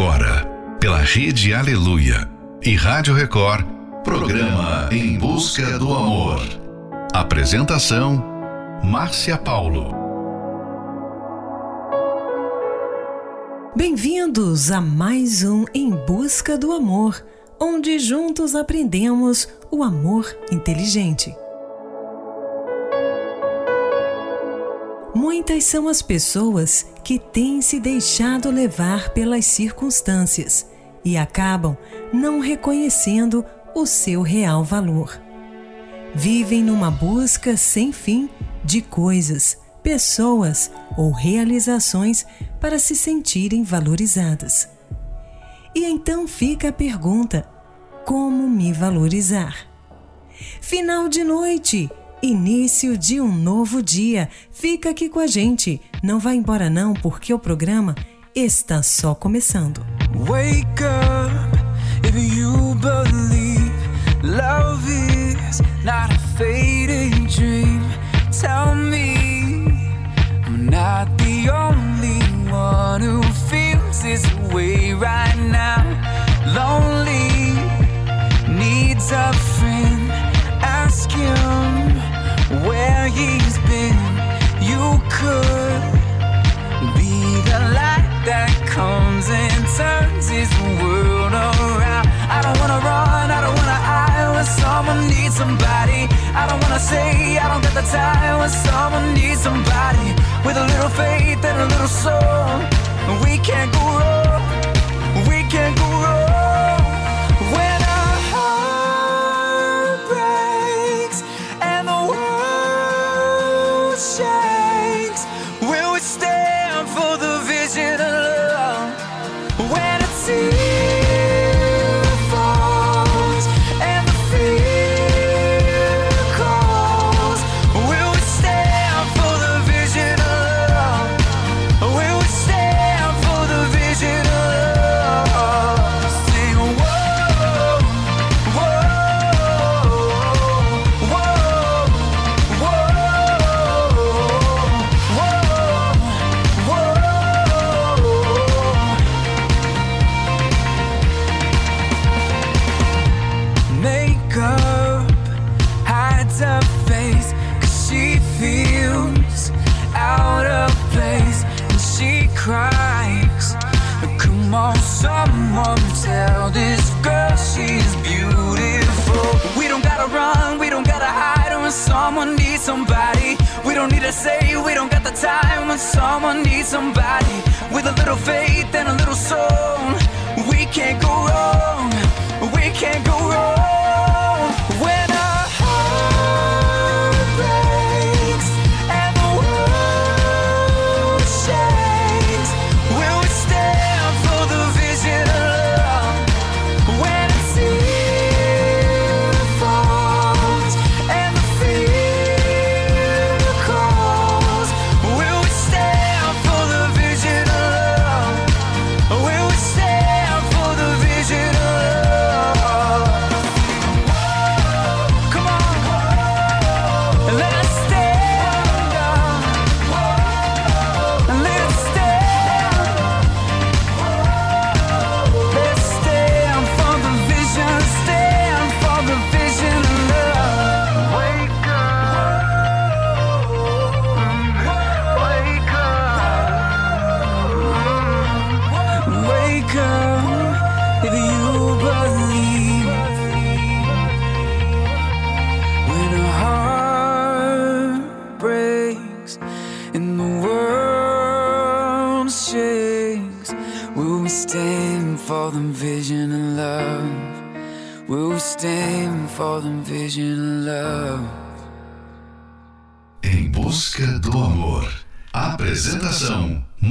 agora, pela Rede Aleluia e Rádio Record, programa Em Busca do Amor. Apresentação: Márcia Paulo. Bem-vindos a mais um Em Busca do Amor, onde juntos aprendemos o amor inteligente. Muitas são as pessoas que têm se deixado levar pelas circunstâncias e acabam não reconhecendo o seu real valor. Vivem numa busca sem fim de coisas, pessoas ou realizações para se sentirem valorizadas. E então fica a pergunta: como me valorizar? Final de noite Início de um novo dia. Fica aqui com a gente. Não vá embora não, porque o programa está só começando. Wake up if you believe love is not a fading dream. Tell me I'm not the only one who feels this way right now. Lonely needs a friend. Ask him where he's been. You could be the light that comes and turns his world around. I don't wanna run, I don't wanna hide when someone needs somebody. I don't wanna say I don't get the time when someone needs somebody. With a little faith and a little soul, we can't go wrong. Don't need to say, we don't got the time When someone needs somebody. With a little faith and a little soul We can't go wrong. We can't go wrong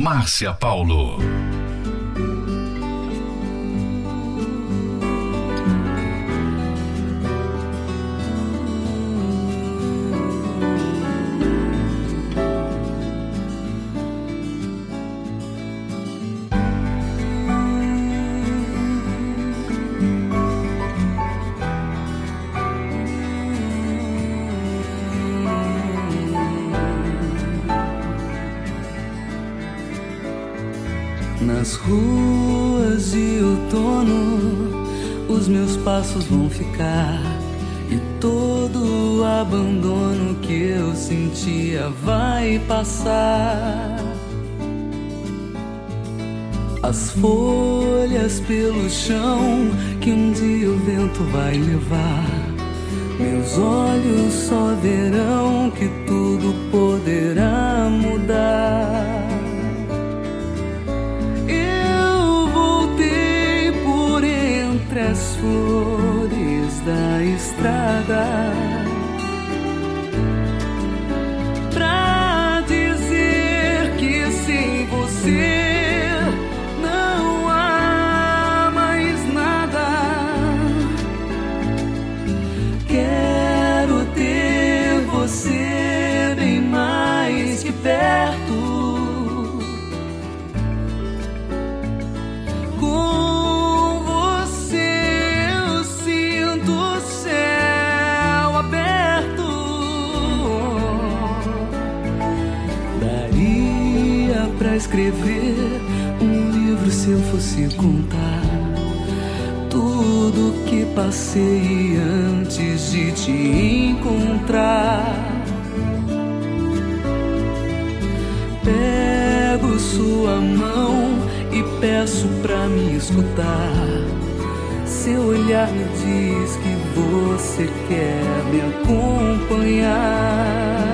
Márcia Paulo. Nas ruas de outono, os meus passos vão ficar. E todo o abandono que eu sentia vai passar. As folhas pelo chão que um dia o vento vai levar. Meus olhos só verão que tudo poderá mudar. Flores da estrada escrever um livro se eu fosse contar tudo que passei antes de te encontrar. Pego sua mão e peço pra me escutar. Seu olhar me diz que você quer me acompanhar.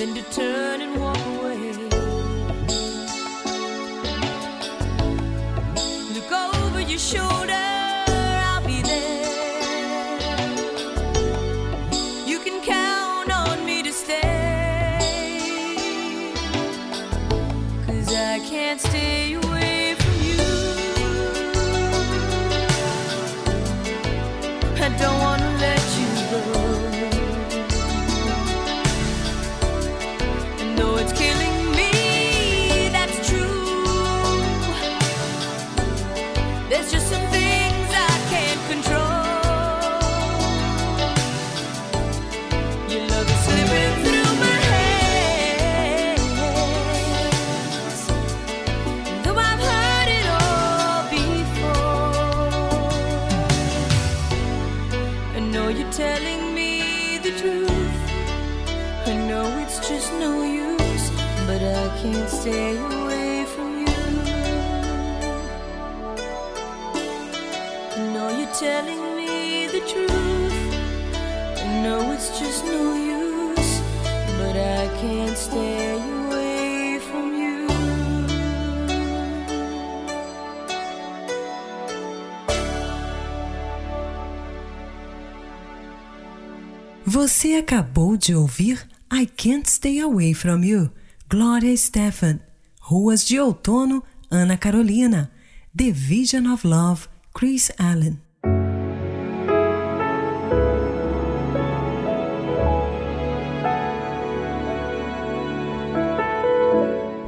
Than to acabou de ouvir I Can't Stay Away From You, Gloria Stefan. Ruas de Outono, Ana Carolina. The Vision of Love, Chris Allen.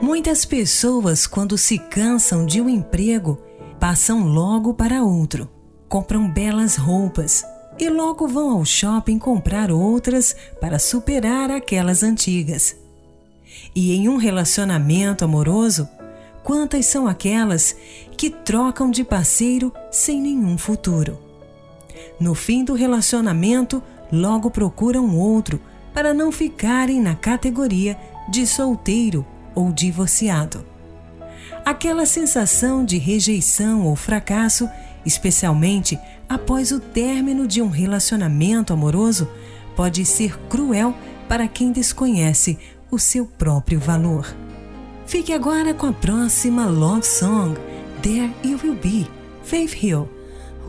Muitas pessoas, quando se cansam de um emprego, passam logo para outro. Compram belas roupas e logo vão ao shopping comprar outras para superar aquelas antigas. E em um relacionamento amoroso, quantas são aquelas que trocam de parceiro sem nenhum futuro? No fim do relacionamento, logo procuram outro para não ficarem na categoria de solteiro ou divorciado. Aquela sensação de rejeição ou fracasso, especialmente após o término de um relacionamento amoroso, pode ser cruel para quem desconhece o seu próprio valor. Fique agora com a próxima love song, There You Will Be, Faith Hill.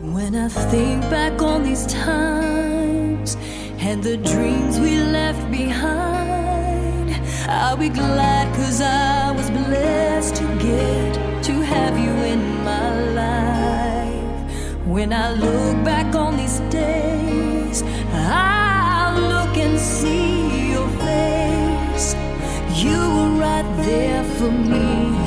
When I think back on these times and the dreams we left behind, I'll be glad cause I was blessed to get to have you in my life. When I look back on these days, I'll look and see your face. You were right there for me.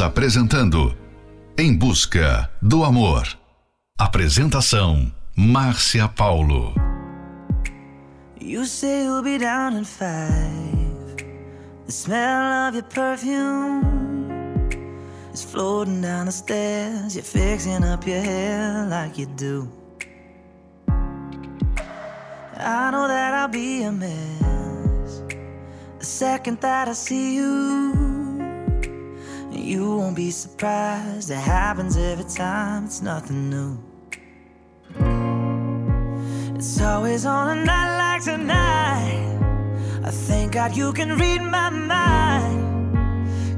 Apresentando Em Busca do Amor. Apresentação Márcia Paulo. You say you'll be down in five. The smell of your perfume is floating down the stairs. You're fixing up your hair like you do. I know that I'll be a mess the second that I see you. You won't be surprised, it happens every time, it's nothing new. It's always on a night like tonight. I thank God you can read my mind.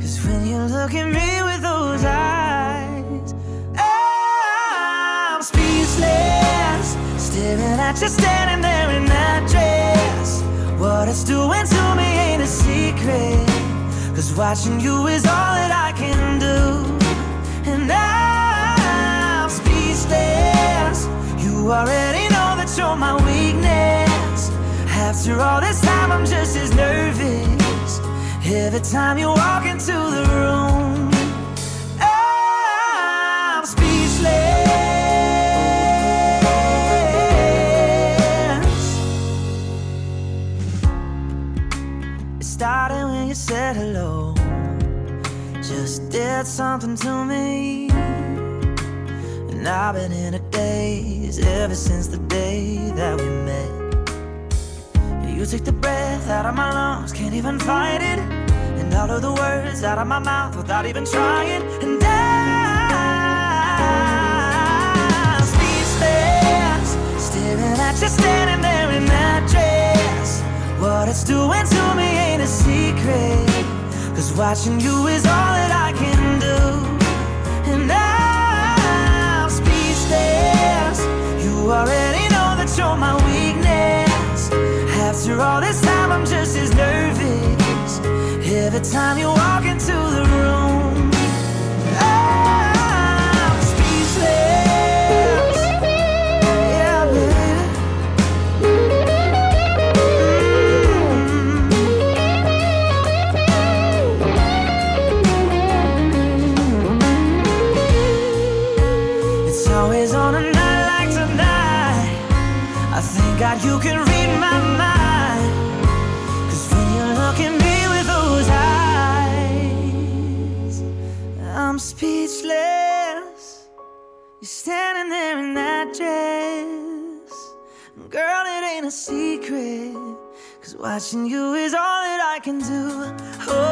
Cause when you look at me with those eyes, I'm speechless. Staring at you standing there in that dress. What it's doing to me ain't a secret. Cause watching you is all that I can do. And I'm speechless. You already know that you're my weakness. After all this time, I'm just as nervous. Every time you walk into the room, said hello. Just did something to me. And I've been in a daze ever since the day that we met. You took the breath out of my lungs, can't even fight it. And all of the words out of my mouth without even trying. And I'm speechless, staring at you standing What it's doing to me ain't a secret. Cause watching you is all that I can do. And I'm speechless. You already know that you're my weakness. After all this time, I'm just as nervous. Every time you walk into the room, watching you is all that I can do. Oh, oh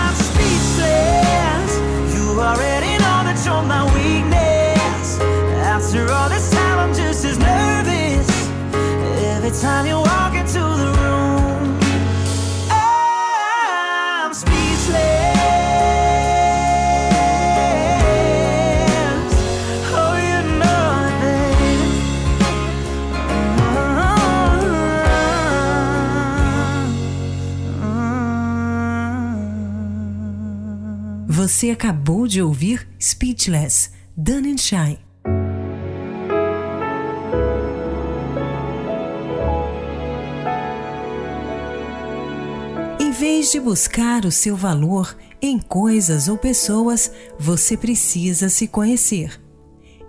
I'm speechless. You already know that you're my weakness. After all this time, I'm just as nervous. Every time you walk into the room, Você acabou de ouvir Speechless, Dun and Shy. Em vez de buscar o seu valor em coisas ou pessoas, você precisa se conhecer.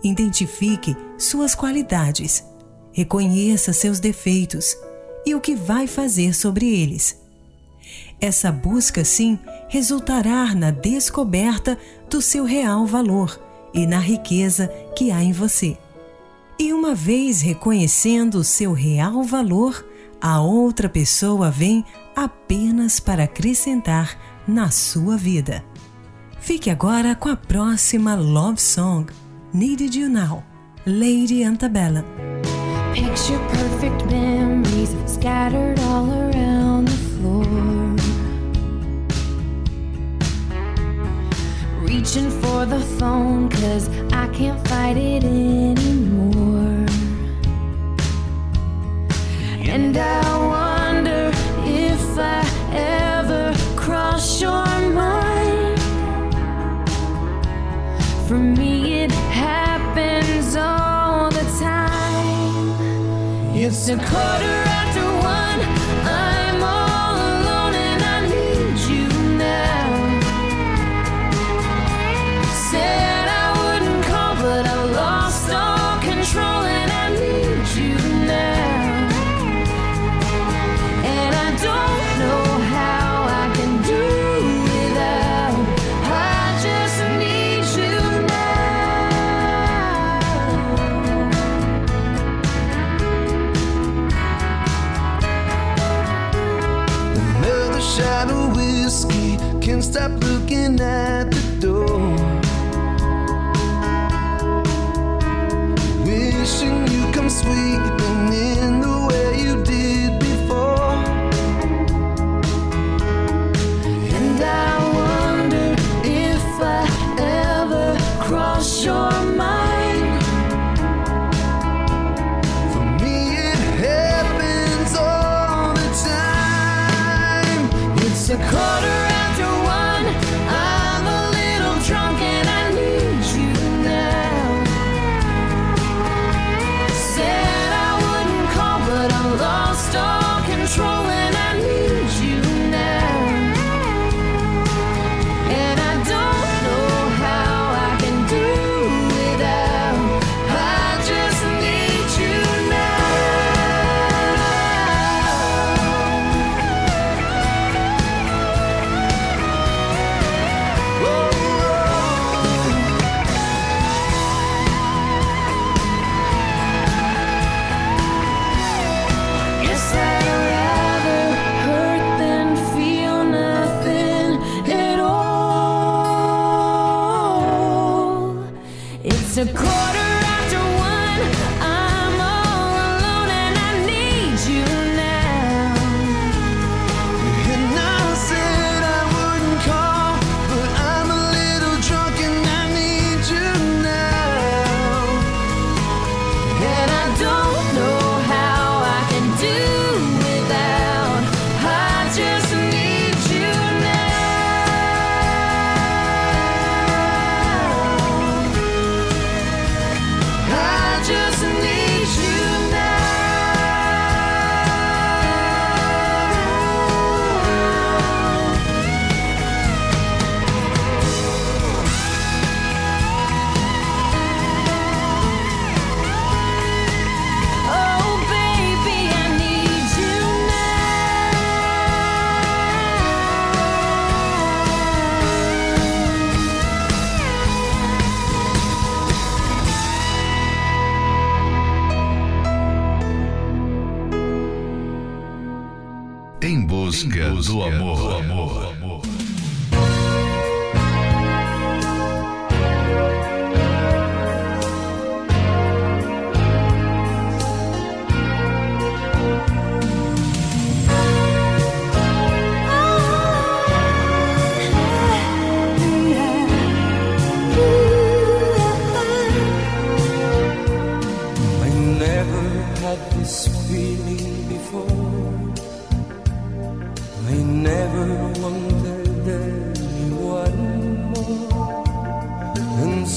Identifique suas qualidades, reconheça seus defeitos e o que vai fazer sobre eles. Essa busca, sim, resultará na descoberta do seu real valor e na riqueza que há em você. E uma vez reconhecendo o seu real valor, a outra pessoa vem apenas para acrescentar na sua vida. Fique agora com a próxima love song, Needed You Now, Lady Antebellum. Picture perfect memories scattered all around Reaching for the phone, cause I can't fight it anymore. And I wonder if I ever cross your mind. For me, it happens all the time. It's a quarter after one. stop looking at amor. Do amor. Do amor.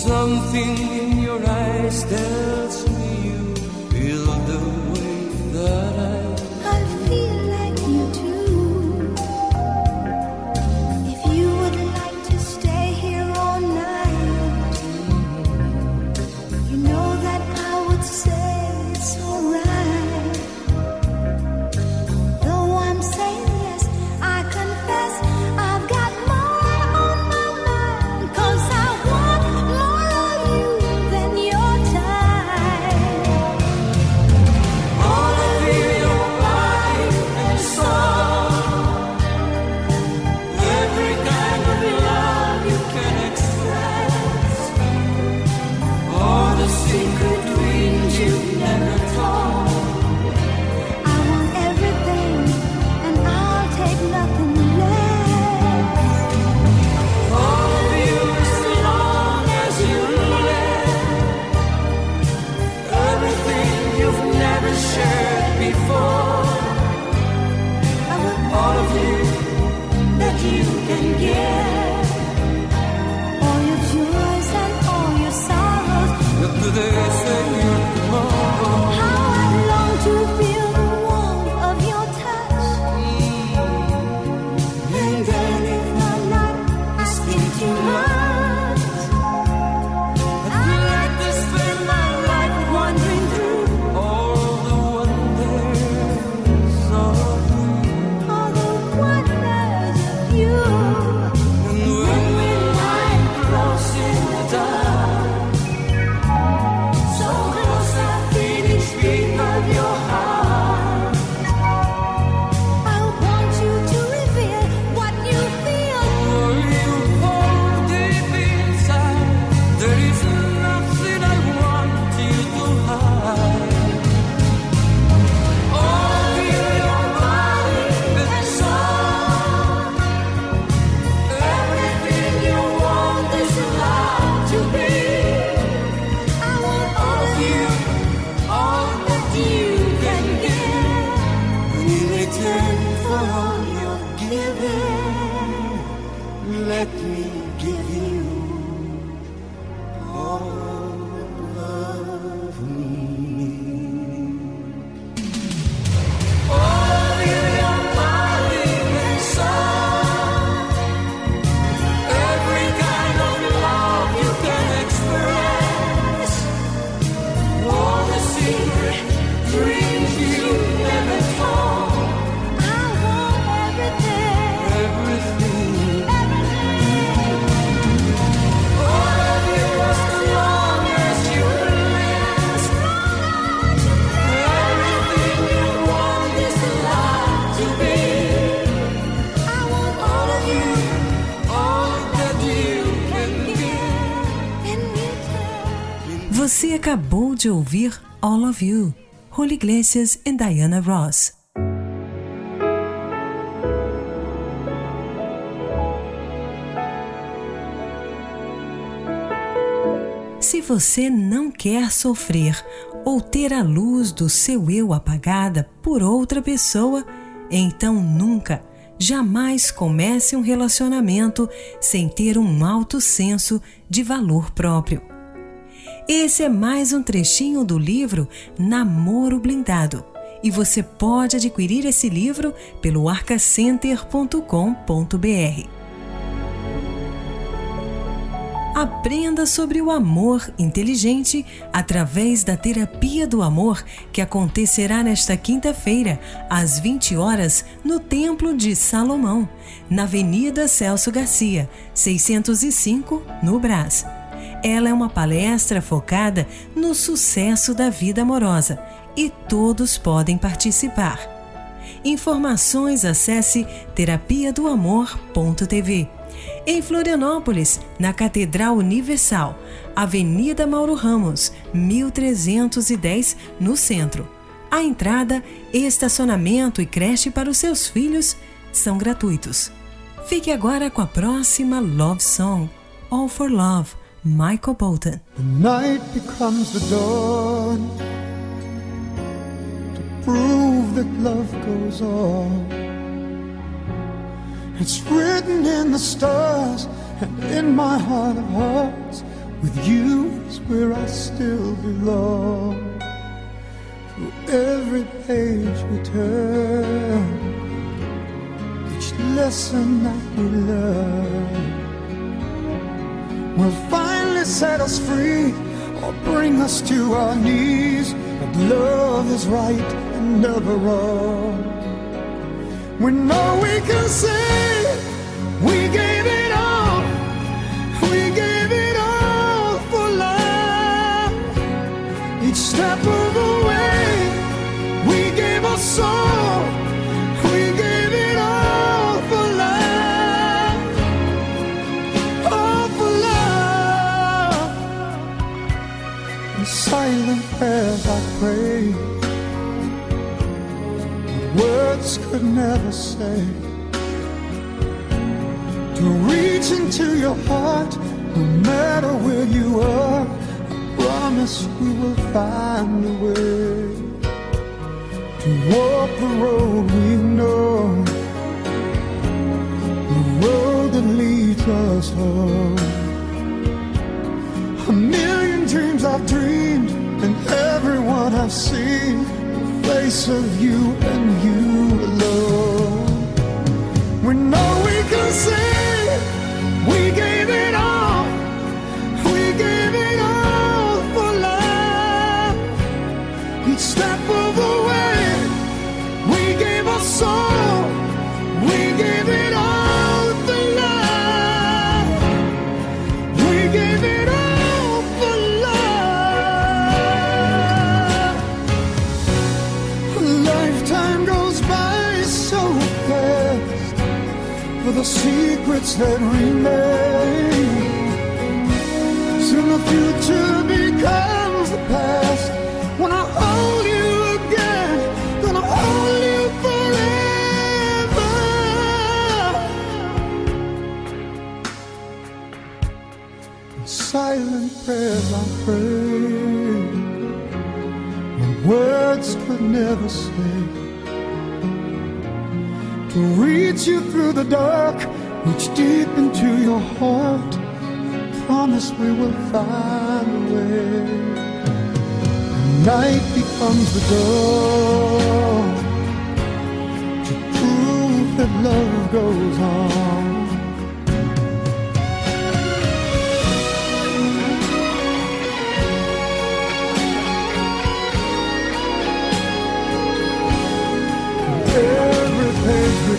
something de ouvir All of You, Julio Iglesias e Diana Ross. Se você não quer sofrer ou ter a luz do seu eu apagada por outra pessoa, então nunca, jamais comece um relacionamento sem ter um alto senso de valor próprio. Esse é mais um trechinho do livro Namoro Blindado. E você pode adquirir esse livro pelo arcacenter.com.br. Aprenda sobre o amor inteligente através da Terapia do Amor, que acontecerá nesta quinta-feira, às 20 horas, no Templo de Salomão, na Avenida Celso Garcia, 605, no Brás. Ela é uma palestra focada no sucesso da vida amorosa e todos podem participar. Informações acesse terapia do amor.tv em Florianópolis, na Catedral Universal, Avenida Mauro Ramos, 1310, no centro. A entrada, estacionamento e creche para os seus filhos são gratuitos. Fique agora com a próxima Love Song, All for Love, Michael Bolton. The night becomes the dawn to prove that love goes on. It's written in the stars and in my heart of hearts. With you is where I still belong. Through every page we turn, each lesson that we learn will finally set us free or bring us to our knees. But love is right and never wrong. We know we can say we gave it all. We gave it all for love. Each step heart, no matter where you are, I promise we will find a way. To walk the road we know, the road that leads us home. A million dreams I've dreamed, and everyone I've seen. The face of you and you secrets that remain. Soon the future becomes the past. When I hold you again, gonna hold you forever. Silent prayers I pray when words could never say. Reach you through the dark, reach deep into your heart. Promise we will find a way. Night becomes the dawn to prove that love goes on.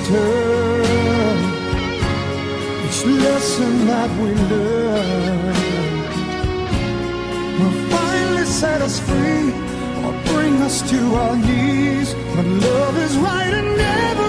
Page we turn, each lesson that we learn will finally set us free or bring us to our knees. But love is right and never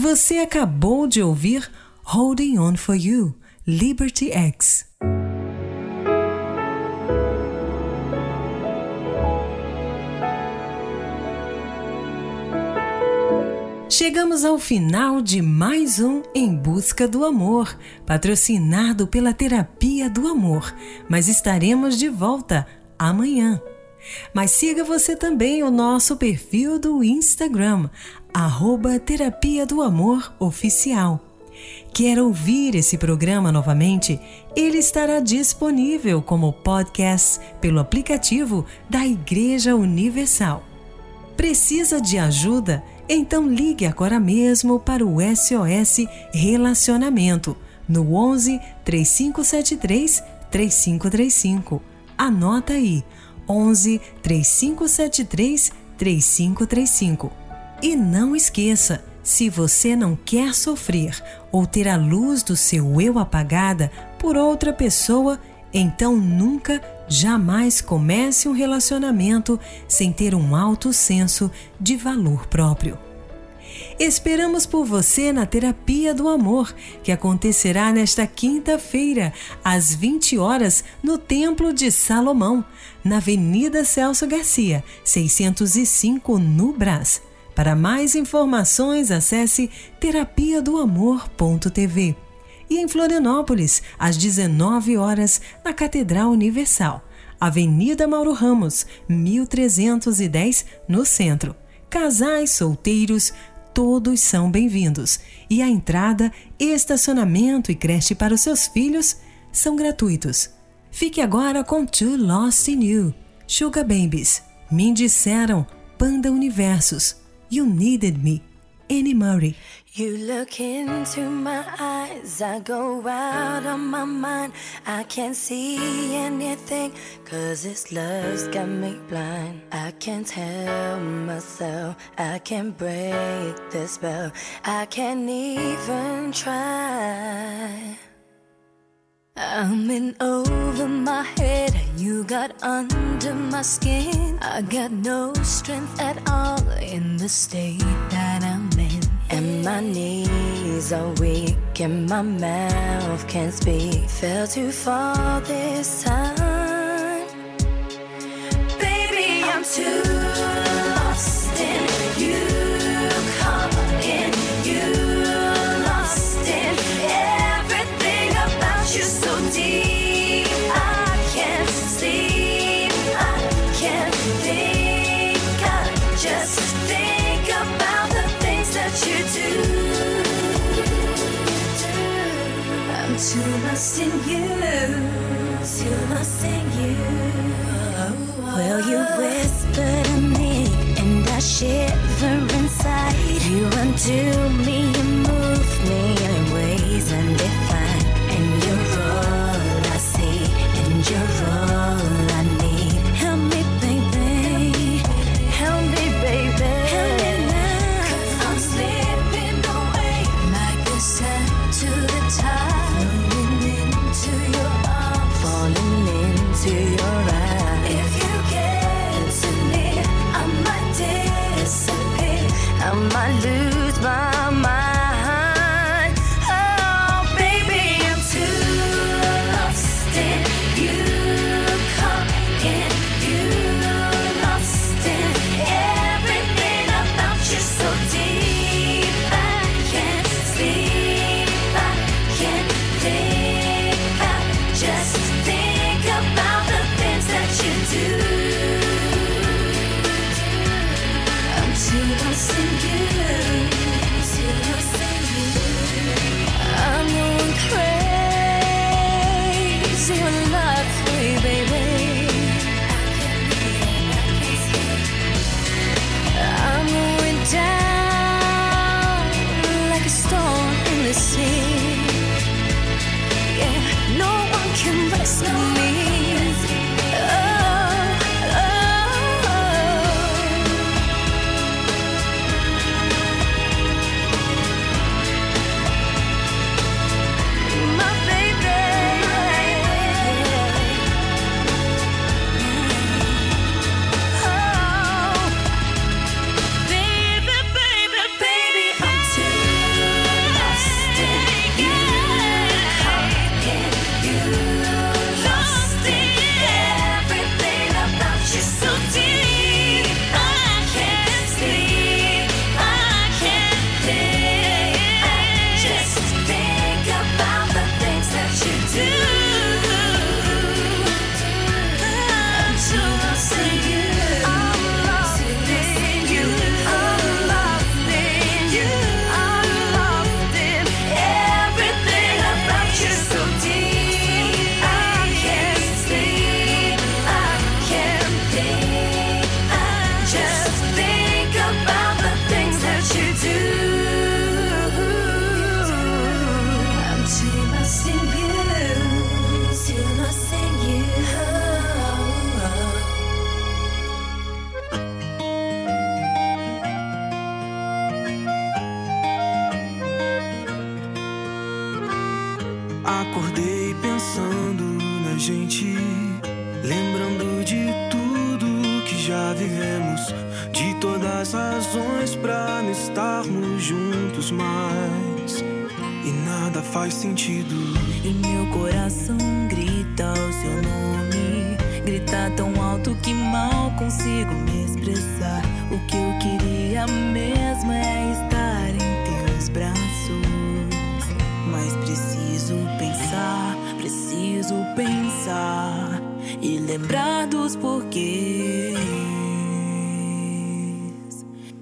Você acabou de ouvir Holding On For You, Liberty X. Chegamos ao final de mais um Em Busca do Amor, patrocinado pela Terapia do Amor, mas estaremos de volta amanhã. Mas siga você também o nosso perfil do Instagram, arroba Terapia do Amor Oficial. Quer ouvir esse programa novamente? Ele estará disponível como podcast pelo aplicativo da Igreja Universal. Precisa de ajuda? Então ligue agora mesmo para o SOS Relacionamento no 11 3573 3535. Anota aí: 11 3573 3535. E não esqueça, se você não quer sofrer ou ter a luz do seu eu apagada por outra pessoa, então nunca, jamais comece um relacionamento sem ter um alto senso de valor próprio. Esperamos por você na Terapia do Amor, que acontecerá nesta quinta-feira, às 20 horas, no Templo de Salomão, na Avenida Celso Garcia, 605, no Brás. Para mais informações, acesse terapia do amor.tv. e em Florianópolis, às 19 horas, na Catedral Universal, Avenida Mauro Ramos, 1310, no centro. Casais, solteiros, todos são bem-vindos. E a entrada, estacionamento e creche para os seus filhos são gratuitos. Fique agora com Too Lost in You, Sugar Babies, Me Disseram, Panda Universos, You Needed Me, Annie Murray. You look into my eyes, I go out on my mind. I can't see anything, cause this love's got me blind. I can't help myself, I can't break the spell, I can't even try. I'm in over my head, you got under my skin. I got no strength at all in the state that I'm in. And my knees are weak, and my mouth can't speak. Fell too far this time. Baby, I'm too too lost in you. Too lost in you. Well, you whisper to me, and I shiver inside. You undo me, snow Acordei pensando na gente, lembrando de tudo que já vivemos, de todas as razões pra não estarmos juntos mais. E nada faz sentido. E meu coração grita o seu nome. Grita tão alto que mal consigo me expressar. O que eu queria mesmo é estar em teus braços. Mas preciso Preciso pensar, preciso pensar e lembrar dos porquês.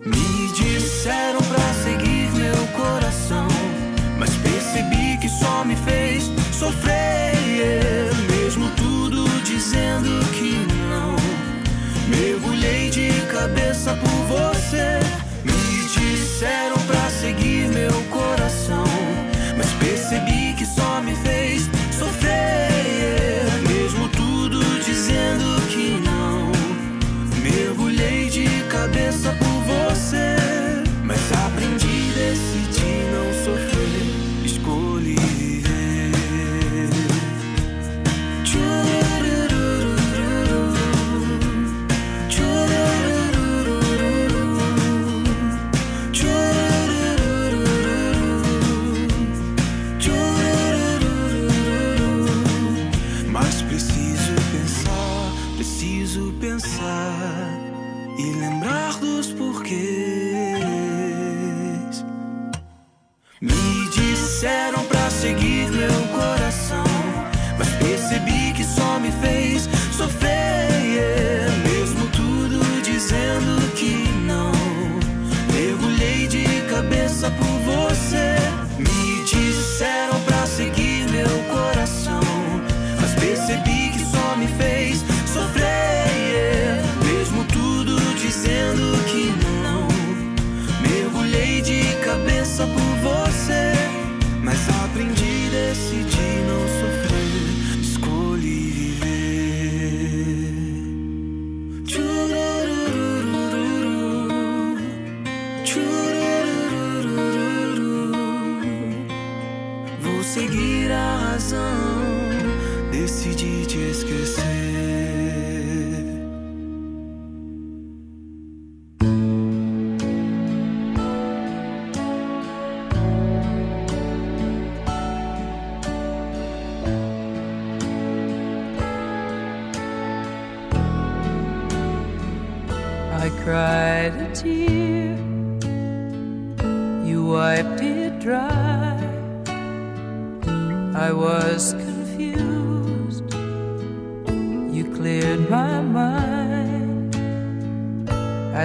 Me disseram pra seguir meu coração, mas percebi que só me fez sofrer. Mesmo tudo dizendo que não, mergulhei de cabeça por você. Me disseram Preciso pensar, preciso pensar e lembrar dos porquês. Me disseram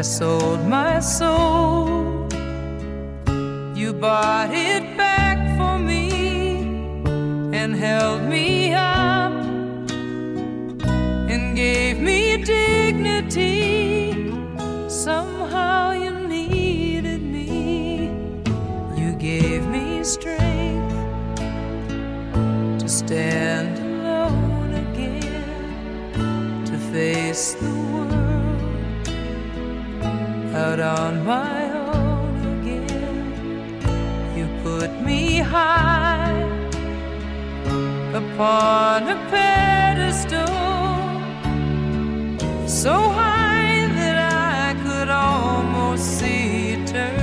I sold my soul. You bought it back for me and held me up and gave me dignity. Somehow you needed me. You gave me strength. out on my own again. You put me high upon a pedestal, so high that I could almost see eternity.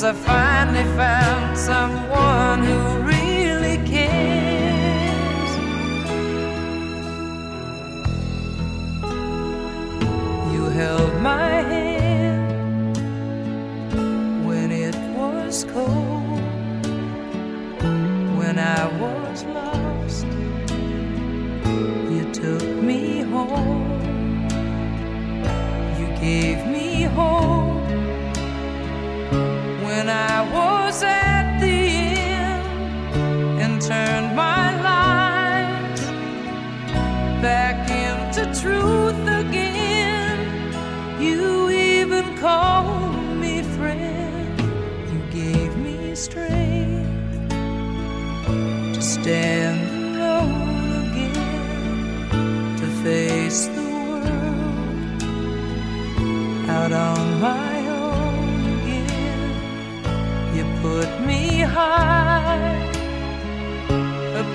Cause I finally found someone who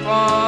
Oh.